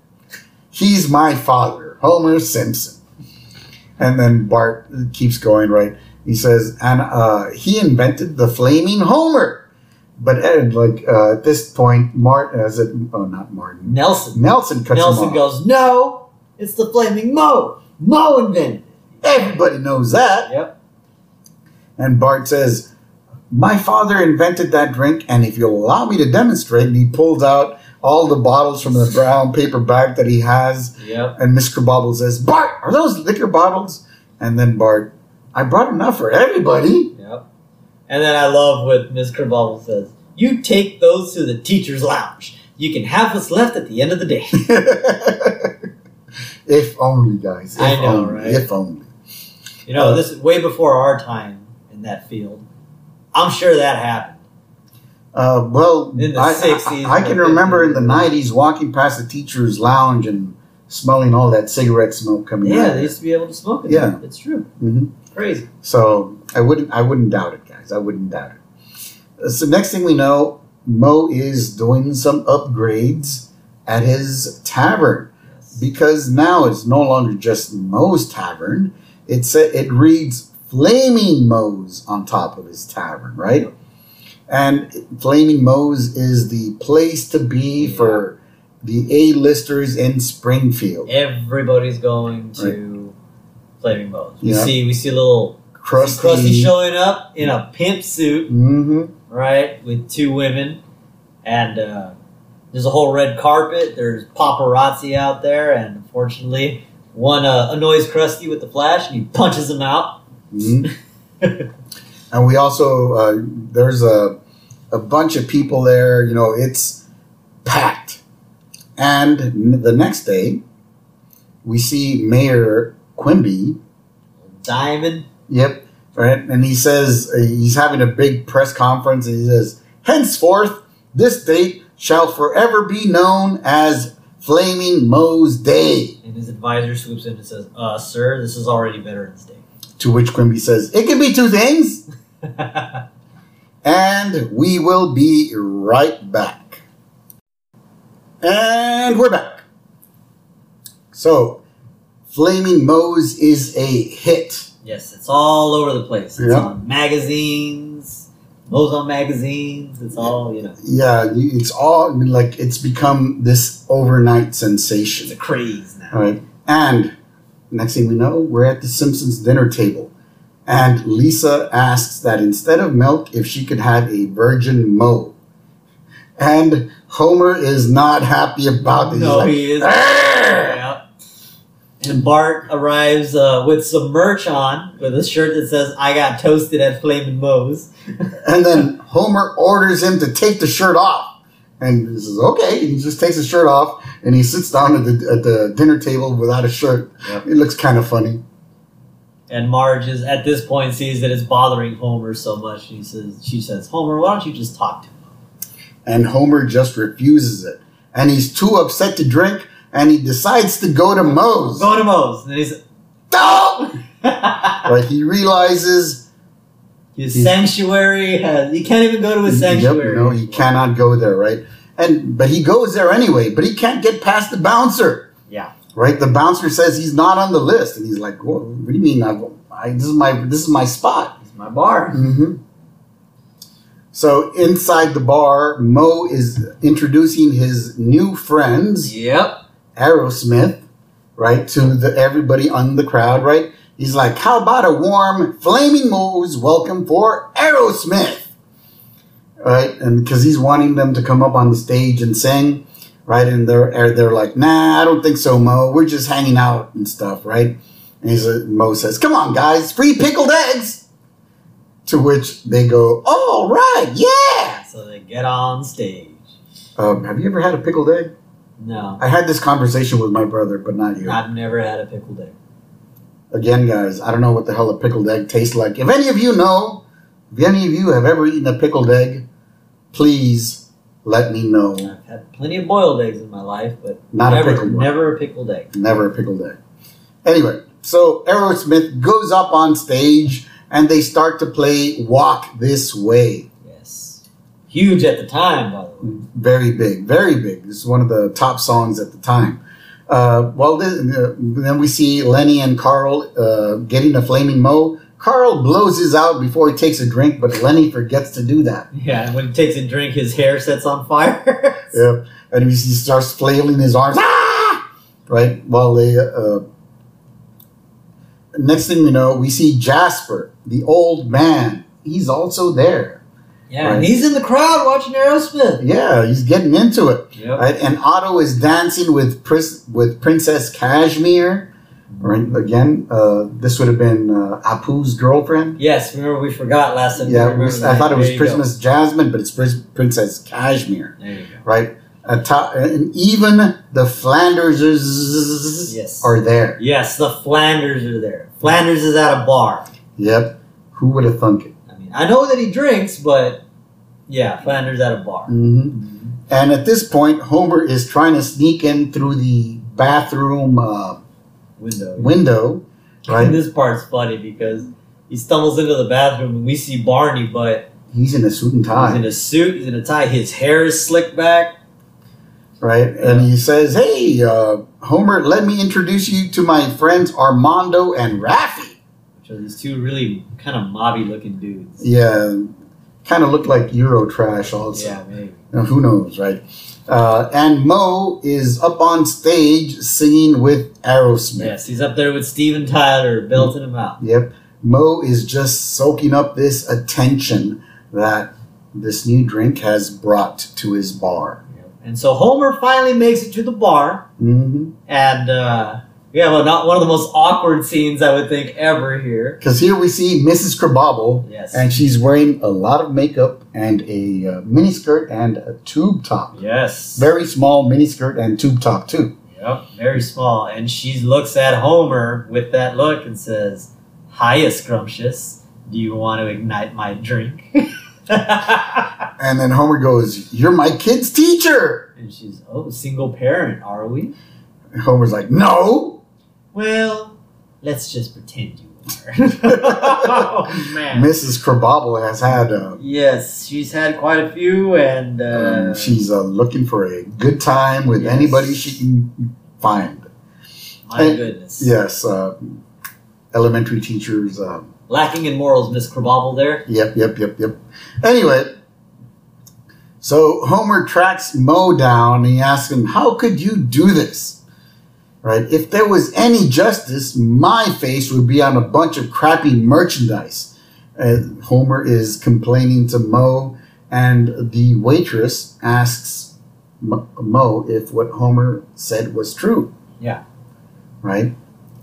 He's my father, Homer Simpson. And then Bart keeps going, right? He says, and uh, he invented the flaming Homer. But Ed, like uh, at this point, Martin, is it? Oh, not Martin. Nelson. Nelson cuts him Nelson off. goes, No, it's the flaming Moe. Moe invented it. Everybody knows that. Yep. And Bart says, My father invented that drink, and if you'll allow me to demonstrate, and he pulls out all the bottles from the brown paper bag that he has. Yep. And Miss Krabappel says, Bart, are those liquor bottles? And then Bart, I brought enough for everybody. Yep. And then I love what Miss Krabappel says. You take those to the teacher's lounge. You can have what's left at the end of the day. if only, guys. If I know, only, right? If only. You know, Uh, this is way before our time that field. I'm sure that happened. Uh, well, In the I, 60s, I, I can remember in the 90s walking past the teacher's lounge and smelling all that cigarette smoke coming in. Yeah, out. they used to be able to smoke it. Yeah. It's true. Mhm. Crazy. So I wouldn't I wouldn't doubt it, guys. I wouldn't doubt it. So next thing we know, Moe is doing some upgrades at his tavern because now it's no longer just Moe's tavern. It's a, it reads Flaming Moe's on top of his tavern, right? And Flaming Moe's is the place to be Yeah. for the A-listers in Springfield. Everybody's going to Flaming Moe's. We Yeah. see we see a little Krusty. Krusty showing up in a pimp suit, hmm right, with two women, and uh, there's a whole red carpet. There's paparazzi out there, and unfortunately, one uh, annoys Krusty with the flash, and he punches him out. Hmm and we also uh, there's a a bunch of people there. You know, it's packed. And n- the next day, we see Mayor Quimby. Diamond. Yep, right. And he says uh, he's having a big press conference, and he says, "Henceforth, this date shall forever be known as Flaming Moe's Day." And his advisor swoops in and says, uh, sir, this is already Veterans Day. To which Quimby says, "It can be two things." And we will be right back. And we're back. So, Flaming Moe's is a hit. yes, it's all over the place. It's Yeah. on magazines, Moe's on magazines. It's all, you know, Yeah, it's all like it's become this overnight sensation. it's a craze now. Right. And next thing we know, we're at the Simpsons dinner table. And Lisa asks that instead of milk, if she could have a virgin Moe. And Homer is not happy about this. No, like, he is. Yeah. And Bart arrives uh, with some merch on, with a shirt that says "I got toasted at Flamin' Moe's." And then Homer orders him to take the shirt off. And he says, okay. And he just takes his shirt off and he sits down at the, at the dinner table without a shirt. Yep. It looks kind of funny. And Marge is at this point sees that it's bothering Homer so much. She says, "She says, Homer, why don't you just talk to him?" And Homer just refuses it. And he's too upset to drink and he decides to go to Moe's. Go to Moe's. And then he says, No! But he realizes "His sanctuary has. He can't even go to his sanctuary." Yep, no, he cannot go there, right? And but he goes there anyway, but he can't get past the bouncer. Yeah. Right? The bouncer says he's not on the list, and he's like, "What, what do you mean? I, I, this is my this is my spot." It's my bar. Mm-hmm. So inside the bar, Moe is introducing his new friends, Yep. Aerosmith, right, to the everybody on the crowd, right? He's like, "How about a warm, flaming Moe's welcome for Aerosmith?" Right, and because he's wanting them to come up on the stage and sing, right? And they're they're like, "Nah, I don't think so, Moe. We're just hanging out and stuff, right?" And he's like, Moe says, "Come on, guys, free pickled eggs." To which they go, "All right, yeah." So they get on stage. Um, have you ever had a pickled egg? No, I had this conversation with my brother, but not you. I've never had a pickled egg. Again, guys, I don't know what the hell a pickled egg tastes like. If any of you know, if any of you have ever eaten a pickled egg, please let me know. I've had plenty of boiled eggs in my life, but Not a never, pickled one. never a pickled egg. Never a pickled egg. Anyway, so Aerosmith goes up on stage and they start to play Walk This Way. Yes, huge at the time, by the way. Very big, very big. This is one of the top songs at the time. Uh, well, this, uh, then we see Lenny and Carl uh, getting a flaming moe. Carl blows his out before he takes a drink, but Lenny forgets to do that. Yeah, when he takes a drink, his hair sets on fire. Yep. And he he starts flailing his arms. Ah! Right? While they. Uh, next thing we know, we see Jasper, the old man. He's also there. Yeah, Right. and he's in the crowd watching Aerosmith. Yeah, he's getting into it. Yep. Right? And Otto is dancing with Pris- with Princess Kashmir. Right? Again, uh, this would have been uh, Apu's girlfriend. Yes, remember we forgot last time. Yeah, it Remember was- that. I thought it was go. Jasmine, but it's Pris- Princess Kashmir. There you go. Right? And even the Flanders Yes. are there. Yes, the Flanders are there. Flanders is at a bar. Yep. Who would have thunk it? I mean, I know that he drinks, but yeah, Flanders at a bar. hmm And at this point, Homer is trying to sneak in through the bathroom uh, Window. window. And Right? this part's funny because he stumbles into the bathroom and we see Barney, but He's in a suit and tie. He's in a suit. He's in a tie. His hair is slicked back. right? And he says, "Hey, uh, Homer, let me introduce you to my friends Armando and Raffy." Which are these two really kind of mobby looking dudes. Yeah, kind of looked like Euro trash, also. Yeah, maybe. Who knows, right? Uh, and Moe is up on stage singing with Aerosmith. Yes, he's up there with Steven Tyler belting him out. Yep. Moe is just soaking up this attention that this new drink has brought to his bar. And so Homer finally makes it to the bar, Mm-hmm. and uh, we well, not one of the most awkward scenes I would think ever here. Because here we see Mrs. Krabappel, Yes. and she's wearing a lot of makeup and a uh, miniskirt and a tube top. yes. Very small miniskirt and tube top, too. Yep, very small. And she looks at Homer with that look and says, Hiya, Scrumptious. Do you want to ignite my drink? and And then Homer goes, You're my kid's teacher. And she's, Oh, single parent, are we? And Homer's like, No. Well, let's just pretend you are. oh, man. Mrs. Krabappel has had, uh, Yes, she's had quite a few, and uh, um, she's uh, looking for a good time with Yes. anybody she can find. my and- goodness. Yes, uh, elementary teachers. Uh, Lacking in morals, Miss Krabappel there. yep, yep, yep, yep. Anyway, so Homer tracks Moe down and he asks him, How could you do this? Right? If there was any justice, my face would be on a bunch of crappy merchandise. Uh, Homer is complaining to Moe, and the waitress asks Moe- Moe if what Homer said was true. Yeah. Right?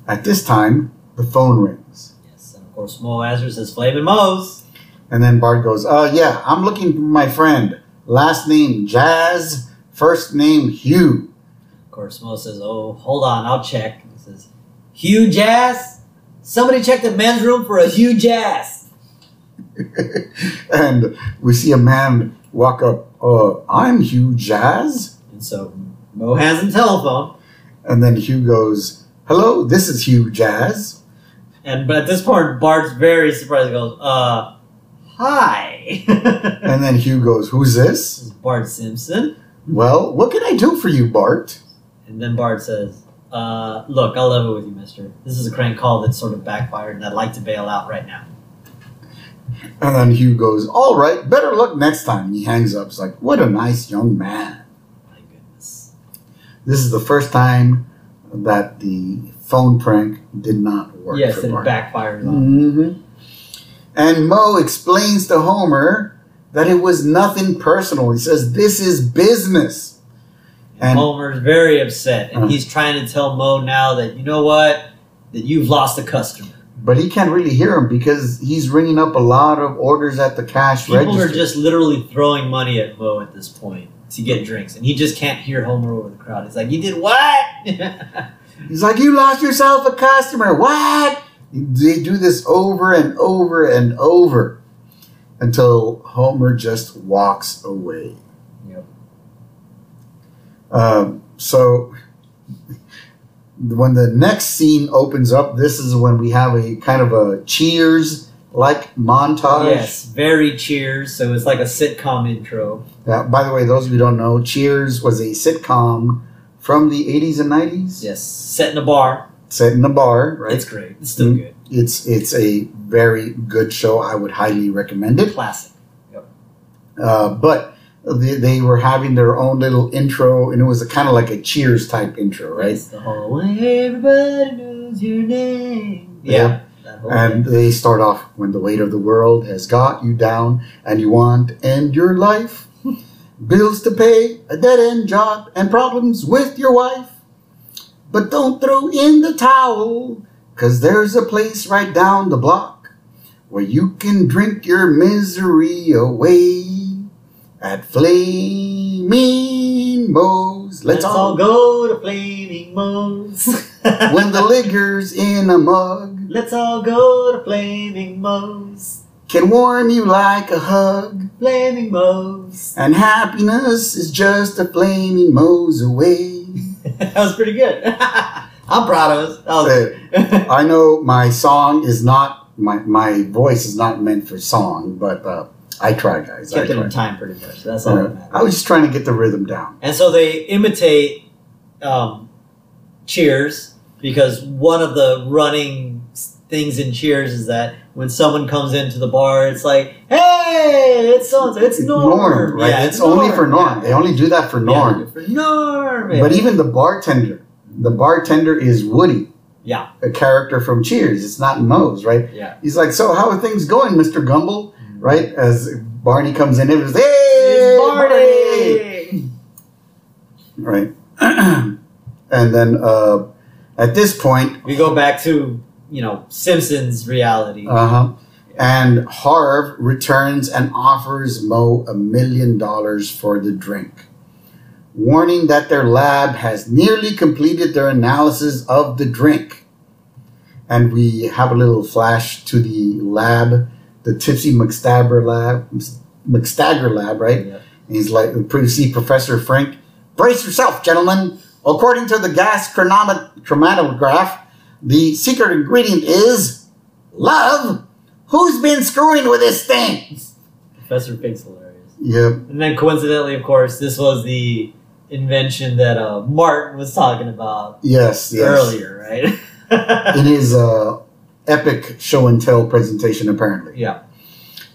At this time, the phone rings. Yes, and of course, Moe answers says Flamin' Moe's. And then Bart goes, uh, yeah, I'm looking for my friend. Last name Jazz, first name Hugh. Moe says, "Oh, hold on, I'll check." He says, "Hugh Jazz, somebody check the men's room for a huge ass." and we see a man walk up, uh, I'm Hugh Jazz. And so Moe has the telephone, And then Hugh goes, hello, this is Hugh Jazz. and but at this point, Bart's very surprised. He goes, "Uh, hi." And then Hugh goes, who's this this? is Bart Simpson, Well, what can I do for you, Bart? And then Bart says, "Uh, look, I'll level with you, Mister. This is a crank call that sort of backfired, and I'd like to bail out right now." And then Hugh goes, all right, better luck next time. And He hangs up. It's like, what a nice young man. My goodness. This is the first time that the phone prank did not work yes, it Bart. backfires on. hmm And Moe explains to Homer that it was nothing personal. He says, This is business. And Homer's very upset, and Uh. he's trying to tell Moe now that you know what, that you've lost a customer. But he can't really hear him because he's ringing up a lot of orders at the cash register. People register. are just literally throwing money at Moe at this point to get drinks, and he just can't hear Homer over the crowd. He's like, "You did what?" He's like, You lost yourself a customer. What? They do this over and over and over until Homer just walks away. Yep. Um, so when the next scene opens up, this is when we have a kind of a cheers like montage. yes, very cheers. So it's like a sitcom intro. Uh, by the way, those of you who don't know, Cheers was a sitcom from the 80s and 90s Yes, set in a bar. set in a bar, right? It's great. It's still Mm. good. It's it's a very good show. I would highly recommend it. Classic. Uh, but they, they were having their own little intro, and it was a kind of like a Cheers type intro, right? It's the whole everybody knows your name. Yeah. Yeah. And thing. they start off when the weight of the world has got you down, and you want to end your life. Bills to pay, a dead end job, and problems with your wife. But don't throw in the towel, cause there's a place right down the block where you can drink your misery away at Flaming Moe's. Let's, all go to Flaming Moe's. when the liquor's in a mug Let's all go to Flaming Moe's. can warm you like a hug. Flaming Moe's. And happiness is just a flaming Moe's away. that was pretty good. I'm proud of us. Uh, I know my song is not my my voice is not meant for song, but uh, I try, guys. I Kept it try. in time pretty much. That's all that Yeah. matters. I was just trying to get the rhythm down. And so they imitate um, Cheers because one of the running things in Cheers is that when someone comes into the bar, it's like, "Hey, it's so it's Norm." right? Yeah, it's only for Norm. Yeah. They only do that for Norm. For Norm. But even the bartender, the bartender is Woody. Yeah. A character from Cheers. It's not Moe's, right? yeah, He's like, so how are things going, Mr. Gumble? Right? As Barney comes in, it was, hey, It's Barney. Right. and then uh, at this point, We go back to you know Simpsons reality. uh huh. And Harv returns and offers Moe a million dollars for the drink, warning that their lab has nearly completed their analysis of the drink. And we have a little flash to the lab, the Tipsy McStabber lab, McStagger lab, right? Yeah. And he's like, we see Professor Frink, brace yourself, gentlemen. According to the gas chromatograph, the secret ingredient is love. Who's been screwing with this thing? Professor Pig's hilarious. Yep. And then coincidentally, of course, this was the invention that uh, Martin was talking about Yes, yes. earlier, right? In his uh, epic show and tell presentation, apparently. yeah.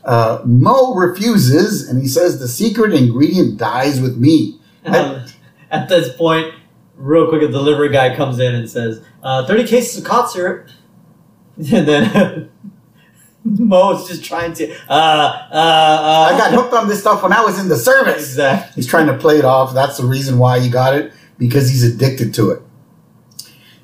Uh, Moe refuses and he says the secret ingredient dies with me. Um, at this point, real quick, a delivery guy comes in and says, uh, 30 cases of cot syrup. And then Moe's just trying to, uh, uh, uh. I got hooked on this stuff when I was in the service. Exactly. He's trying to play it off. That's the reason why he got it because he's addicted to it.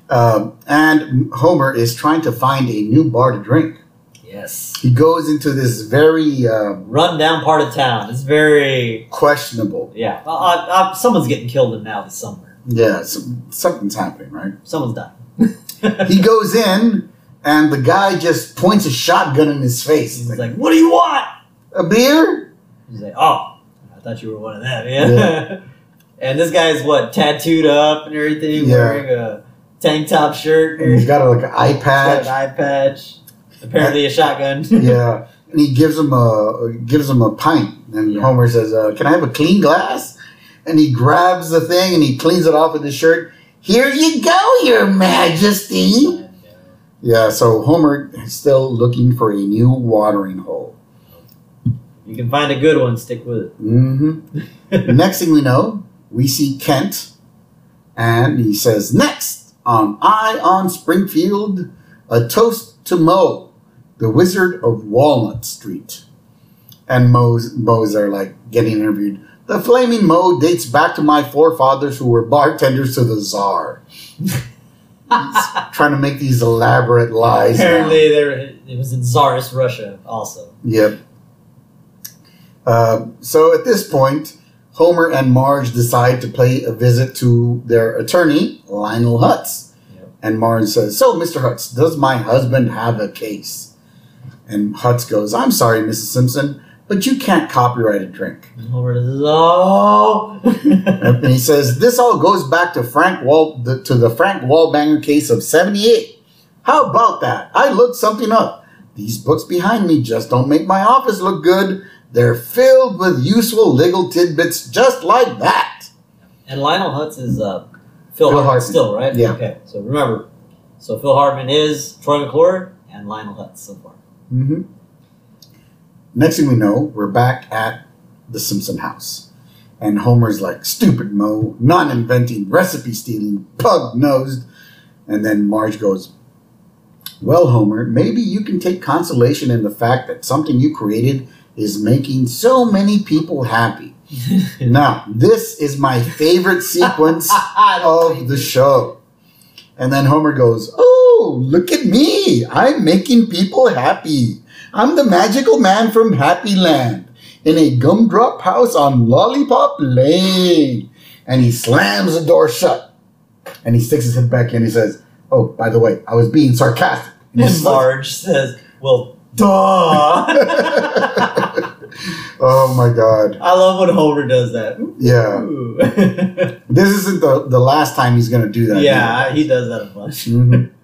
Um, and Homer is trying to find a new bar to drink. Yes. He goes into this very uh, Run down part of town. It's very, questionable. yeah. Uh, uh, uh, someone's getting killed in now this summer. Yeah, some, something's happening, right? Someone's dying. He goes in, and the guy just points a shotgun in his face. He's like, what do you want? a beer? He's like, oh, I thought you were one of them. Yeah. Yeah. and this guy's what tattooed up and everything, Yeah. wearing a tank top shirt. And he's got a, like an eye He's got an patch. eye patch. Apparently a shotgun. yeah, and he gives him a gives him a pint. And Yeah. Homer says, uh, "Can I have a clean glass?" And he grabs the thing and he cleans it off with his shirt. Here you go, Your Majesty. Yeah, so Homer is still looking for a new watering hole. you can find a good one, stick with it. hmm Next thing we know, we see Kent, and he says, "Next on Eye on Springfield, a toast to Moe, the Wizard of Walnut Street." And Moe's Moe's are like getting interviewed. The flaming Moe dates back to my forefathers who were bartenders to the Czar. Trying to make these elaborate lies. now. Apparently, there it was in Tsarist Russia also. Yep. Uh, so at this point, Homer and Marge decide to pay a visit to their attorney, Lionel Hutz. Yep. And Marge says, So, Mr. Hutz, does my husband have a case? And Hutz goes, I'm sorry, Mrs. Simpson, but you can't copyright a drink. And Homer says, "Oh." and he says, This all goes back to Frank Wall the, to the Frank Wallbanger case of 78. How about that? I looked something up. These books behind me just don't make my office look good. They're filled with useful legal tidbits just like that. and Lionel Hutz is uh, Phil, Phil Hartman, Hartman. still, right? Yeah. Okay, so remember, so Phil Hartman is Troy McClure and Lionel Hutz so far. Mm-hmm. Next thing we know, we're back at the Simpson house. And Homer's like, stupid Moe, non inventing, recipe stealing, pug nosed. And then Marge goes, Well, Homer, maybe you can take consolation in the fact that something you created is making so many people happy. now, this is my favorite sequence of the show. And then Homer goes, Oh, look at me. I'm making people happy. I'm the magical man from Happy Land in a gumdrop house on Lollipop Lane. And he slams the door shut. And he sticks his head back in. He says, Oh, by the way, I was being sarcastic. And And Marge says, "Well, duh." oh my God. I love when Homer does that. Yeah. This isn't the, the last time he's going to do that. yeah, he does that a bunch. Mhm.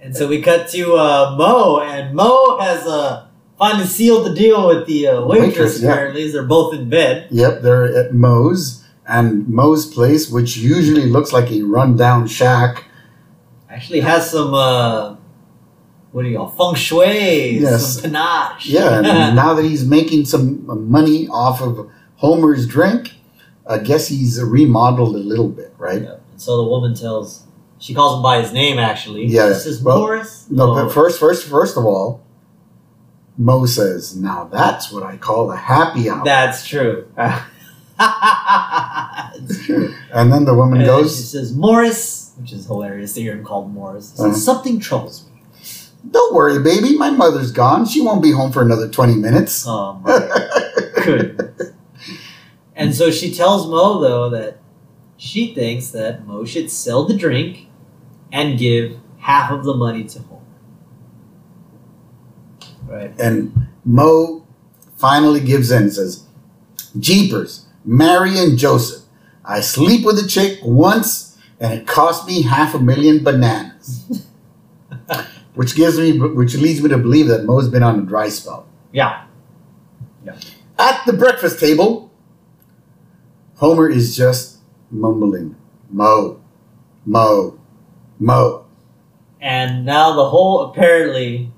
And so we cut to uh, Moe, and Moe has a finally sealed the deal with the uh, waitress. Waitress, yeah. apparently, as they're both in bed. Yep, they're at Moe's and Moe's place, which usually looks like a rundown shack. Actually, has some uh, what do you call feng shui? Yes. Some panache. Yeah, and now that he's making some money off of Homer's drink, I guess he's remodeled a little bit, right? Yeah. And so the woman tells, she calls him by his name. Actually, Yeah, She says well, Morris. No, but first, first, first of all, Moe says, "Now that's what I call a happy hour." That's true. It's true. and then the woman And then she says Morris, which is hilarious to hear him called Morris. Says, Uh-huh. Something troubles me. "Don't worry, baby. My mother's gone. She won't be home for another twenty minutes." Oh my goodness. And so she tells Moe though that she thinks that Moe should sell the drink and give half of the money to Homer. Right. And Moe finally gives in and says, Jeepers, Mary and Joseph. I sleep with a chick once and it cost me half a million bananas. Which gives me which leads me to believe that Moe's been on a dry spell. Yeah. Yeah. At the breakfast table, Homer is just mumbling, Mo, Mo, Mo. And now the whole apparently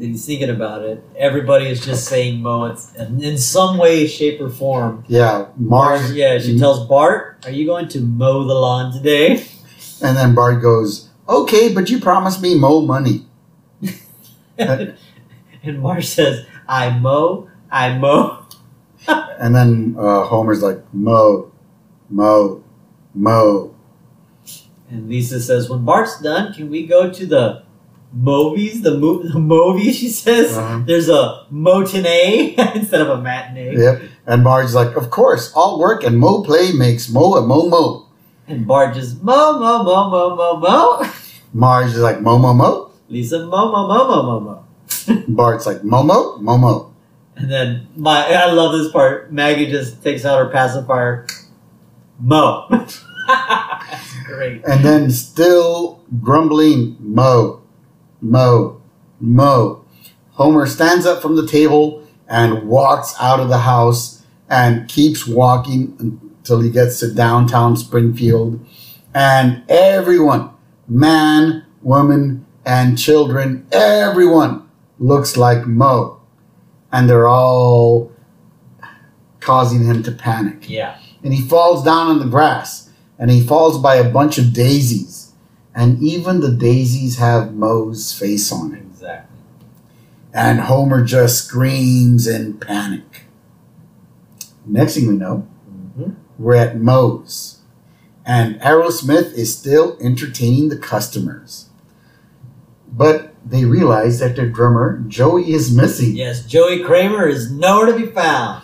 he's thinking about it, everybody is just saying Mo it's in some way, shape, or form. Yeah, Marge. yeah, she tells Bart, Are you going to mow the lawn today? And then Bart goes, Okay, but you promised me Mo money. and Marge says, I mow, I mow. And then uh, Homer's like, Mo, Mo, Mo. And Lisa says, When Bart's done, can we go to the movies? The, mo- the movie, she says. Uh-huh. There's a matinee instead of a matinee. Yep. And Marge's like, Of course, all work and Mo play makes Mo a Mo Mo. And Bart just mo, mo, mo, mo, mo, mo. Marge is like, Mo Mo Mo. Lisa, Momo Momo mo, mo, mo, mo. Bart's like, Momo Mo, Mo Mo. And then my, I love this part. Maggie just takes out her pacifier. Mo. That's great. And then still grumbling, Mo, Mo, Mo. Homer stands up from the table and walks out of the house and keeps walking until he gets to downtown Springfield. And everyone, man, woman, and children, everyone looks like Moe. And they're all causing him to panic. Yeah. and he falls down on the grass and he falls by a bunch of daisies. And even the daisies have moe's face on it. Exactly. and homer just screams in panic. Next thing we know hmm we're at moe's and aerosmith is still entertaining the customers but they realize that their drummer joey is missing Yes, Joey Kramer is nowhere to be found.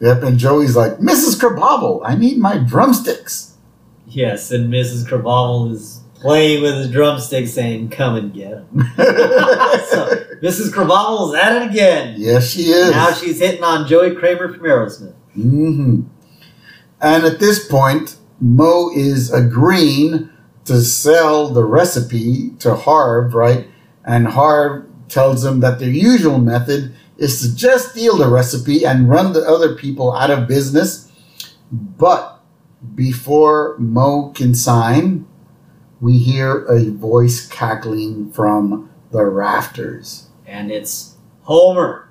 yep and joey's like mrs krabobble i need my drumsticks Yes, and Mrs. Krabappel is playing with his drumstick saying, Come and get him. so, Mrs. Krabappel is at it again. yes she is Now she's hitting on Joey Kramer from Aerosmith. Mm-hmm. And at this point, Moe is agreeing to sell the recipe to Harv, right? And Harv tells them that their usual method is to just steal the recipe and run the other people out of business. But before Mo can sign, we hear a voice cackling from the rafters. And it's Homer.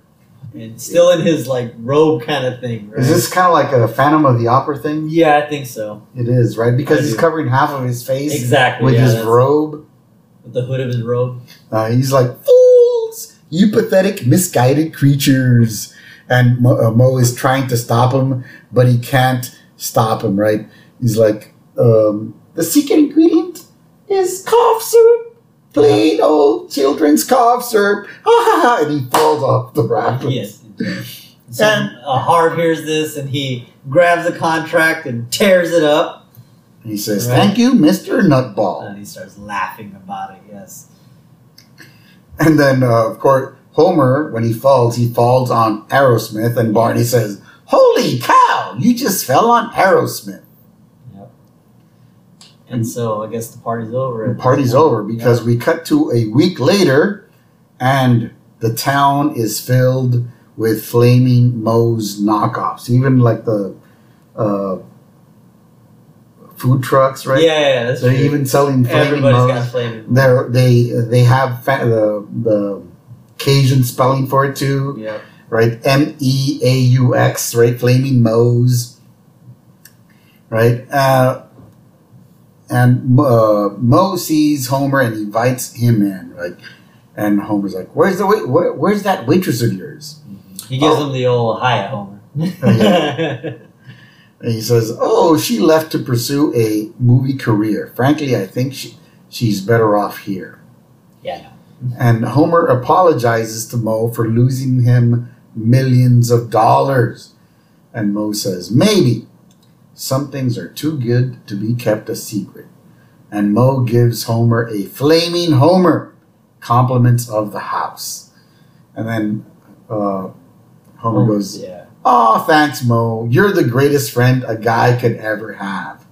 And still in his like robe kind of thing, right? Is this kind of like a Phantom of the Opera thing? Yeah, I think so. It is, right? Because I he's do. covering half of his face Exactly. with yeah, his robe. with the hood of his robe. Uh, he's like, fools! You pathetic, misguided creatures. And Moe, uh, Moe is trying to stop him, but he can't stop him, right? He's like, um, the secret ingredient is cough syrup. Plain old children's cough syrup. Ha ha ha! And he falls off the rafters. Yes. So uh, Harv hears this and he grabs the contract and tears it up. He says, Right. thank you, Mr. Nutball. And he starts laughing about it, yes. And then, uh, of course, Homer, when he falls, he falls on Aerosmith, and Barney says, Holy cow, you just fell on Aerosmith. And so I guess the party's over. The party's over because we cut to a week later, and the town is filled with flaming Moe's knockoffs. Even like the uh, food trucks, right? Yeah, yeah, that's They're true. even selling flaming Everybody's Moe's. got flaming. They're, they they have fa- the the Cajun spelling for it too, Yeah. right? M E A U X, right? Flaming Moe's, right? Uh, and uh, Moe sees Homer and invites him in, right? And Homer's like, "Where's the wait? Where, where's that waitress of yours?" He gives Oh. him the old hi, Homer. yeah. And he says, "Oh, she left to pursue a movie career. Frankly, I think she, she's better off here." Yeah. And Homer apologizes to Moe for losing him millions of dollars. And Moe says, "Maybe some things are too good to be kept a secret." And Moe gives Homer a flaming Homer, compliments of the house. And then uh, Homer goes, Yeah. Oh, thanks, Moe. You're the greatest friend a guy could ever have.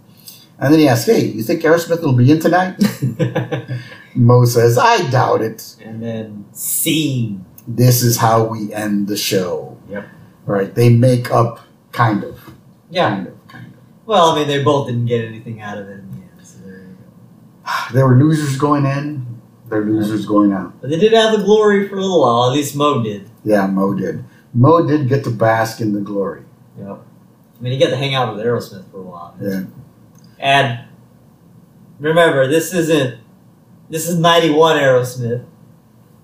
And then he asks, Hey, you think Aerosmith will be in tonight? Moe says, I doubt it. and then scene. This is how we end the show. Yep. Right? They make up, kind of. Yeah. Kind of, kind of. Well, I mean, they both didn't get anything out of it in the end. So there you were losers going in, they're losers going out. But they did have the glory for a little while. At least Moe did. Yeah, Moe did. Moe did get to bask in the glory. Yep. I mean, he got to hang out with Aerosmith for a while. Yeah. And remember, this isn't this is '91 Aerosmith,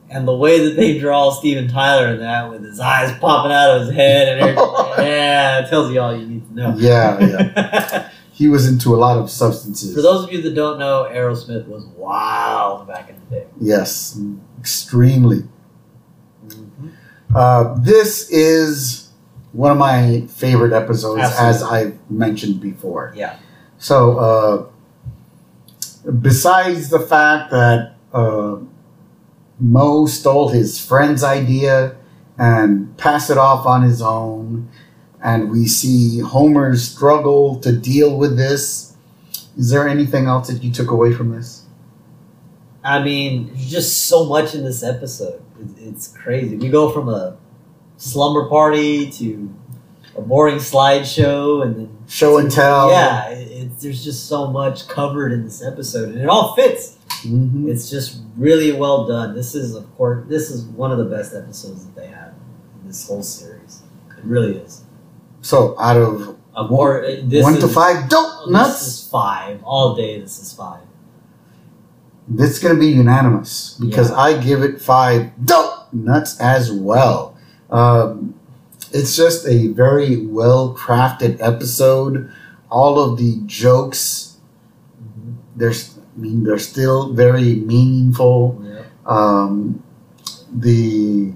and the way that they draw Steven Tyler in that, with his eyes popping out of his head and everything, yeah, it tells you all you need know. Yeah, yeah. He was into a lot of substances. For those of you that don't know, Aerosmith was wild back in the day. yes, extremely. Mm-hmm. Uh, this is one of my favorite episodes, as I've mentioned before. Yeah. So, uh, besides the fact that uh, Moe stole his friend's idea and passed it off on his own, and we see Homer's struggle to deal with this, is there anything else that you took away from this? I mean, there's just so much in this episode. It's crazy. We go from a slumber party to a boring slideshow, and then Show and tell. yeah, it, it, there's just so much covered in this episode, and it all fits. Mhm. It's just really well done. This is, of course, this is one of the best episodes that they have in this whole series. It really is. So, out of uh, this one to is- five dope oh, This is five all day. This is five. this is going to be unanimous because Yeah. I give it five nuts as well. Um, it's just a very well crafted episode. All of the jokes, Mm-hmm. there's, I mean, they're still very meaningful. Yeah. Um, the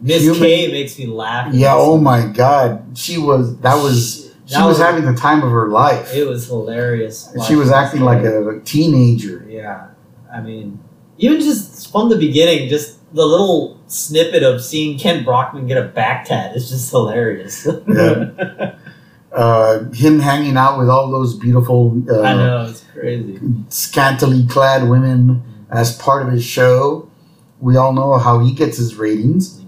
Miss Human- K makes me laugh. yeah, oh my god, she was that was she That was was- having the time of her life. It was hilarious. She was acting like a teenager. Yeah, I mean, even just from the beginning, just the little snippet of seeing Kent Brockman get a back tat is just hilarious. Yeah. Uh, him hanging out with all those beautiful, uh, I know it's crazy. scantily clad women as part of his show. We all know how he gets his ratings.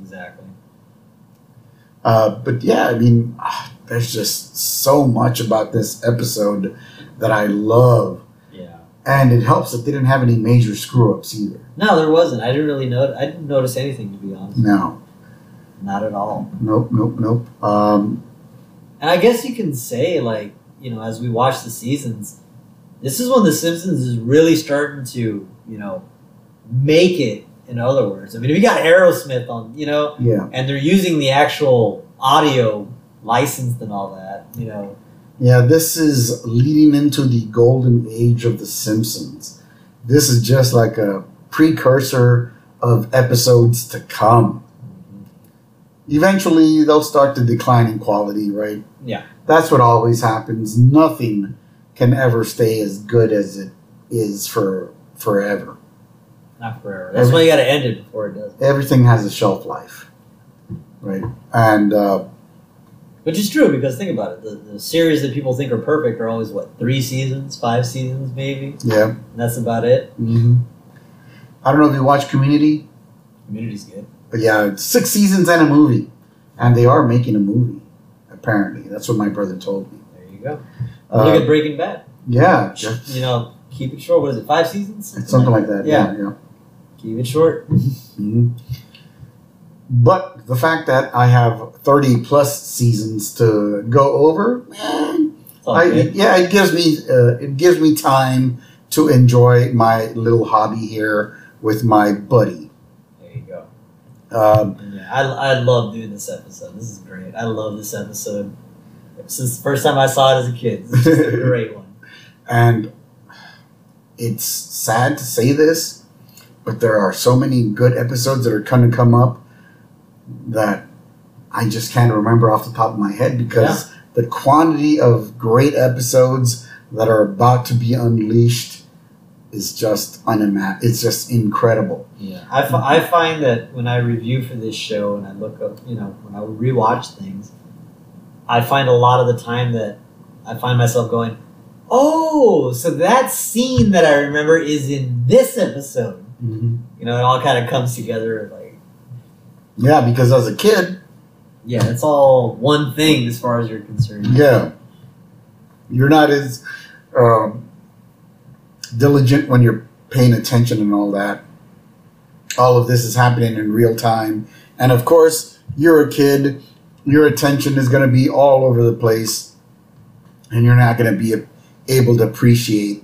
Uh, but yeah, I mean, ah, there's just so much about this episode that I love. Yeah. And it helps that they didn't have any major screw ups either. No, there wasn't. I didn't really know. I didn't notice anything to be honest. No, Not at all. nope, nope, nope. Um, And I guess you can say, like, you know, as we watch the seasons, this is when The Simpsons is really starting to, you know, make it. In other words, I mean, if you got Aerosmith on, you know, yeah, and they're using the actual audio licensed and all that, you know, yeah, this is leading into the golden age of The Simpsons. This is just like a precursor of episodes to come. Mm-hmm. Eventually, they'll start to decline in quality, right? Yeah. That's what always happens. Nothing can ever stay as good as it is for forever. Not forever. That's why you got to end it before it does. Everything has a shelf life, right? And uh, Which is true because think about it. The, the series that people think are perfect are always, what, three seasons, five seasons, maybe? yeah, And that's about it. hmm I don't know if you watch Community. Community's good. but yeah, six seasons and a movie, and they are making a movie. Apparently, that's what my brother told me. There you go. Uh, Look at Breaking Bad. yeah, You know, keep it short. What is it? Five seasons? it's something like that. Yeah. Yeah, yeah. Keep it short. Mhm. But the fact that I have thirty plus seasons to go over, It's all I, yeah, it gives me uh, it gives me time to enjoy my little hobby here with my buddy. There you go. Um, yeah, I, I love doing this episode. This is great. I love this episode. Since the first time I saw it as a kid, this is a great one. and it's sad to say this, but there are so many good episodes that are going to come up that I just can't remember off the top of my head because the quantity of great episodes that are about to be unleashed is just unimaginable. It's just incredible. Yeah, I, I find that when I review for this show and I look up, you know, when I rewatch things, I find a lot of the time that I find myself going, "Oh, so that scene that I remember is in this episode." You know, it all kind of comes together. Like, Yeah, because as a kid, yeah, it's all one thing as far as you're concerned. yeah, you're not as um, diligent when you're paying attention and all that. All of this is happening in real time, and of course, you're a kid. Your attention is going to be all over the place, and you're not going to be able to appreciate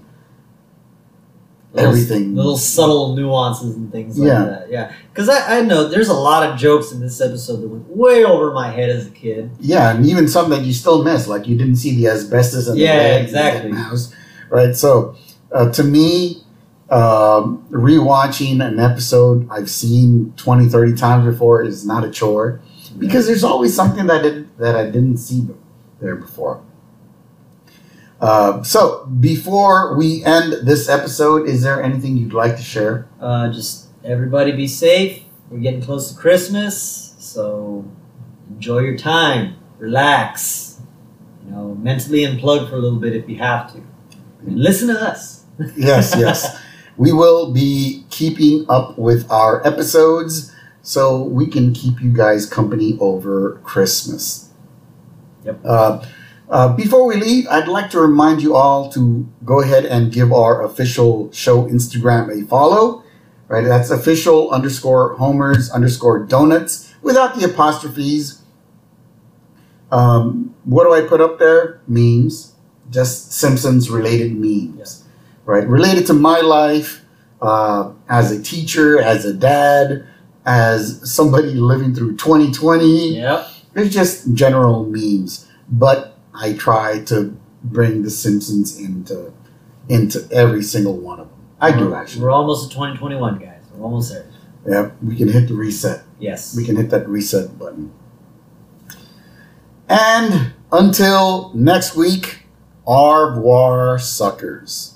Little- everything. little subtle nuances and things like Yeah. that. Yeah, because I, I know there's a lot of jokes in this episode that went way over my head as a kid. Yeah, and even some that you still miss, like you didn't see the asbestos in Yeah, the and exactly. the mouse, right? So, uh, to me, um, rewatching an episode I've seen 20, 30 times before is not a chore because there's always something that did, that I didn't see there before. Uh, so, before we end this episode, is there anything you'd like to share? Uh, just everybody be safe. We're getting close to Christmas, so enjoy your time, relax. You know, mentally unplug for a little bit if you have to, and listen to us. yes, yes. We will be keeping up with our episodes so we can keep you guys company over Christmas. Yep. Uh, uh, before we leave, I'd like to remind you all to go ahead and give our official show Instagram a follow. Right, that's official underscore homers underscore donuts without the apostrophes. Um, what do I put up there? Memes, just Simpsons related memes right? Related to my life uh, as a teacher, as a dad, as somebody living through 2020. Yep. It's just general memes, but I try to bring the Simpsons into into every single one of them. I do We're- actually. We're almost at 2021, guys. We're almost there. Yeah, we can hit the reset. Yes. We can hit that reset button. And until next week, au revoir, suckers.